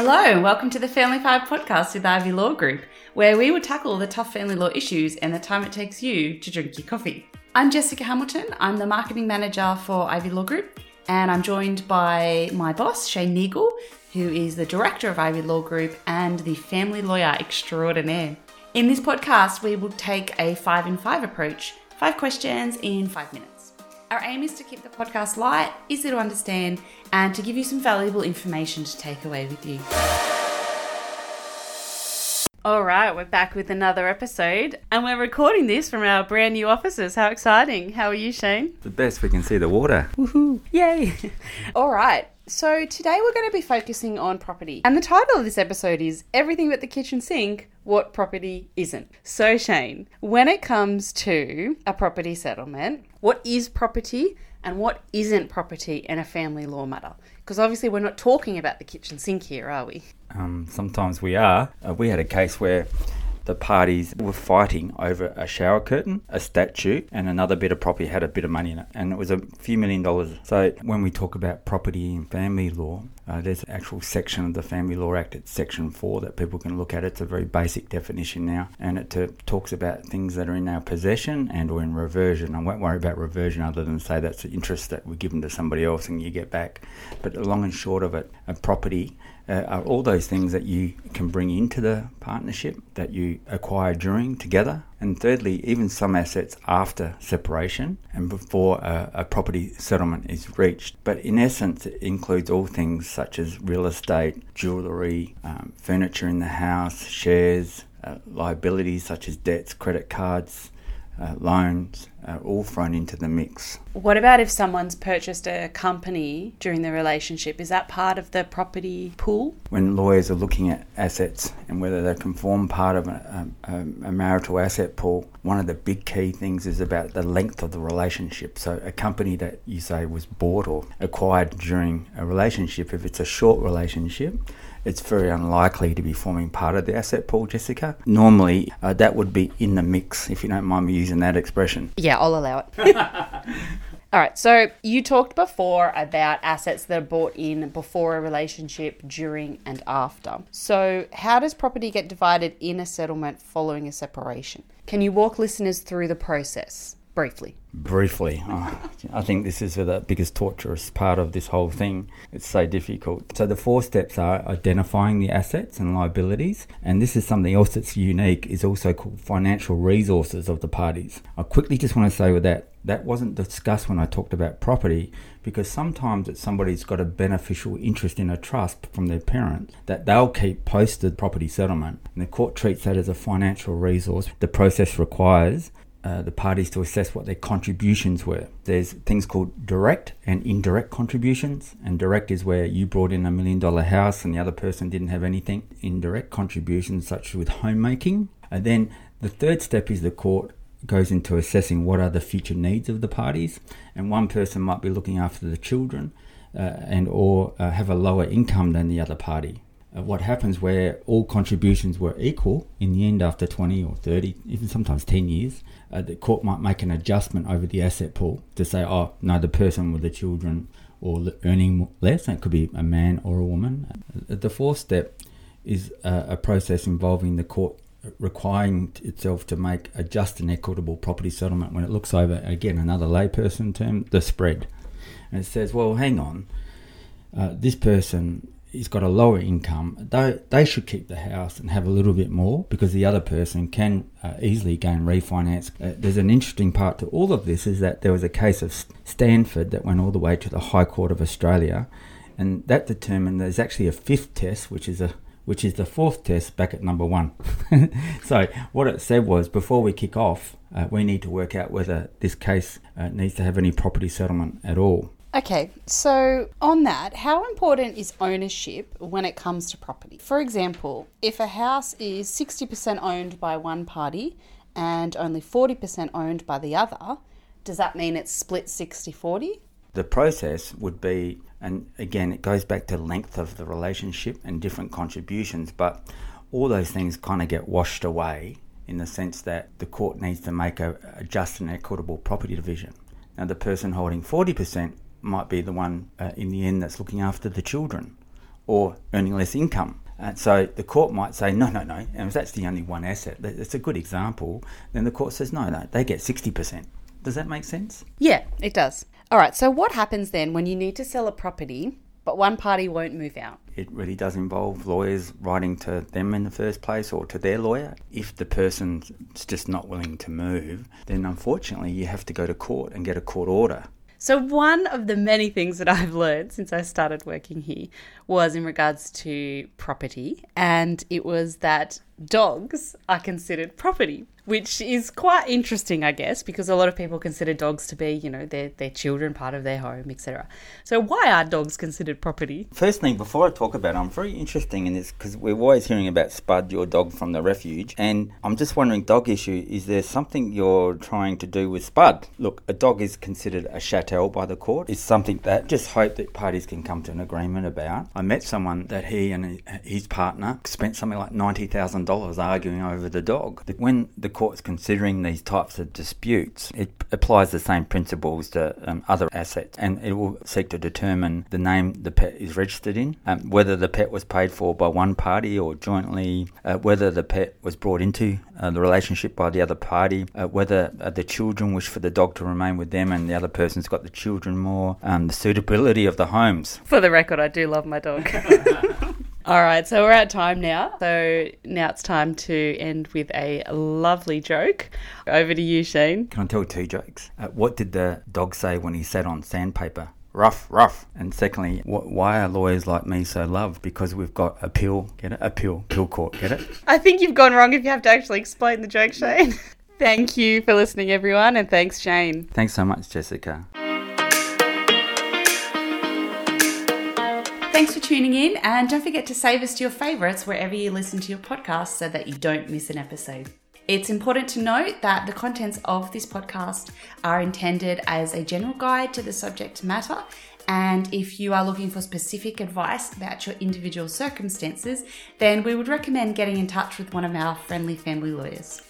Hello, welcome to the Family Five podcast with Ivy Law Group, where we will tackle the tough family law issues and the time it takes you to drink your coffee. I'm Jessica Hamilton. I'm the marketing manager for Ivy Law Group, and I'm joined by my boss, Shane Neagle, who is the director of Ivy Law Group and the family lawyer extraordinaire. In this podcast, we will take a five in five approach five questions in five minutes. Our aim is to keep the podcast light, easy to understand, and to give you some valuable information to take away with you. All right, we're back with another episode, and we're recording this from our brand new offices. How exciting! How are you, Shane? The best we can see the water. Woohoo! Yay! All right, so today we're going to be focusing on property, and the title of this episode is Everything But the Kitchen Sink What Property Isn't. So, Shane, when it comes to a property settlement, what is property and what isn't property in a family law matter? Because obviously, we're not talking about the kitchen sink here, are we? Um, sometimes we are. Uh, we had a case where the parties were fighting over a shower curtain, a statue, and another bit of property had a bit of money in it, and it was a few million dollars. So when we talk about property in family law, uh, there's an actual section of the Family Law Act, it's Section 4, that people can look at. It's a very basic definition now, and it uh, talks about things that are in our possession and or in reversion. I won't worry about reversion other than say that's the interest that we're given to somebody else and you get back. But long and short of it, a property uh, are all those things that you can bring into the partnership that you acquire during together. And thirdly, even some assets after separation and before a, a property settlement is reached. But in essence, it includes all things such as real estate, jewellery, um, furniture in the house, shares, uh, liabilities such as debts, credit cards, uh, loans, uh, all thrown into the mix. What about if someone's purchased a company during the relationship? Is that part of the property pool? When lawyers are looking at assets and whether they can form part of a, a, a marital asset pool, one of the big key things is about the length of the relationship. So, a company that you say was bought or acquired during a relationship, if it's a short relationship, it's very unlikely to be forming part of the asset pool, Jessica. Normally, uh, that would be in the mix, if you don't mind me using that expression. Yeah, I'll allow it. All right, so you talked before about assets that are bought in before a relationship, during, and after. So, how does property get divided in a settlement following a separation? Can you walk listeners through the process briefly? Briefly, oh, I think this is the biggest torturous part of this whole thing. It's so difficult. So, the four steps are identifying the assets and liabilities, and this is something else that's unique, is also called financial resources of the parties. I quickly just want to say with that, that wasn't discussed when I talked about property because sometimes that somebody's got a beneficial interest in a trust from their parents that they'll keep posted property settlement and the court treats that as a financial resource. The process requires uh, the parties to assess what their contributions were. There's things called direct and indirect contributions, and direct is where you brought in a million dollar house and the other person didn't have anything. Indirect contributions, such as with homemaking. And then the third step is the court goes into assessing what are the future needs of the parties, and one person might be looking after the children, uh, and or uh, have a lower income than the other party. Uh, what happens where all contributions were equal in the end after 20 or 30, even sometimes 10 years, uh, the court might make an adjustment over the asset pool to say, oh, no, the person with the children or earning less, and it could be a man or a woman. Uh, the fourth step is uh, a process involving the court requiring itself to make a just and equitable property settlement when it looks over, again, another layperson term, the spread. And it says, well, hang on, uh, this person he's got a lower income, they, they should keep the house and have a little bit more because the other person can uh, easily gain refinance. Uh, there's an interesting part to all of this is that there was a case of Stanford that went all the way to the High Court of Australia, and that determined there's actually a fifth test, which is a which is the fourth test back at number one. so what it said was before we kick off, uh, we need to work out whether this case uh, needs to have any property settlement at all. Okay, so on that, how important is ownership when it comes to property? For example, if a house is 60% owned by one party and only 40% owned by the other, does that mean it's split 60 40? The process would be, and again, it goes back to length of the relationship and different contributions, but all those things kind of get washed away in the sense that the court needs to make a, a just and equitable property division. Now, the person holding 40% might be the one uh, in the end that's looking after the children. or earning less income. And so the court might say, no, no, no, and if that's the only one asset, it's a good example, then the court says, no, no, they get 60%. Does that make sense? Yeah, it does. All right, so what happens then when you need to sell a property, but one party won't move out? It really does involve lawyers writing to them in the first place or to their lawyer. If the person's just not willing to move, then unfortunately you have to go to court and get a court order. So, one of the many things that I've learned since I started working here was in regards to property, and it was that dogs are considered property which is quite interesting, I guess, because a lot of people consider dogs to be, you know, their, their children, part of their home, etc. So, why are dogs considered property? First thing, before I talk about it, I'm very interested in this because we're always hearing about Spud, your dog from the refuge, and I'm just wondering, dog issue, is there something you're trying to do with Spud? Look, a dog is considered a chattel by the court. It's something that just hope that parties can come to an agreement about. I met someone that he and his partner spent something like $90,000 arguing over the dog. When the court's considering these types of disputes, it applies the same principles to um, other assets and it will seek to determine the name the pet is registered in, um, whether the pet was paid for by one party or jointly, uh, whether the pet was brought into uh, the relationship by the other party, uh, whether uh, the children wish for the dog to remain with them and the other person's got the children more, um, the suitability of the homes. For the record, I do love my dog. All right, so we're at time now. So now it's time to end with a lovely joke. Over to you, Shane. Can I tell two jokes? Uh, what did the dog say when he sat on sandpaper? Rough, rough. And secondly, wh- why are lawyers like me so loved? Because we've got a appeal, get it? Appeal, appeal court, get it? I think you've gone wrong if you have to actually explain the joke, Shane. Thank you for listening, everyone, and thanks, Shane. Thanks so much, Jessica. Thanks for tuning in, and don't forget to save us to your favourites wherever you listen to your podcast so that you don't miss an episode. It's important to note that the contents of this podcast are intended as a general guide to the subject matter, and if you are looking for specific advice about your individual circumstances, then we would recommend getting in touch with one of our friendly family lawyers.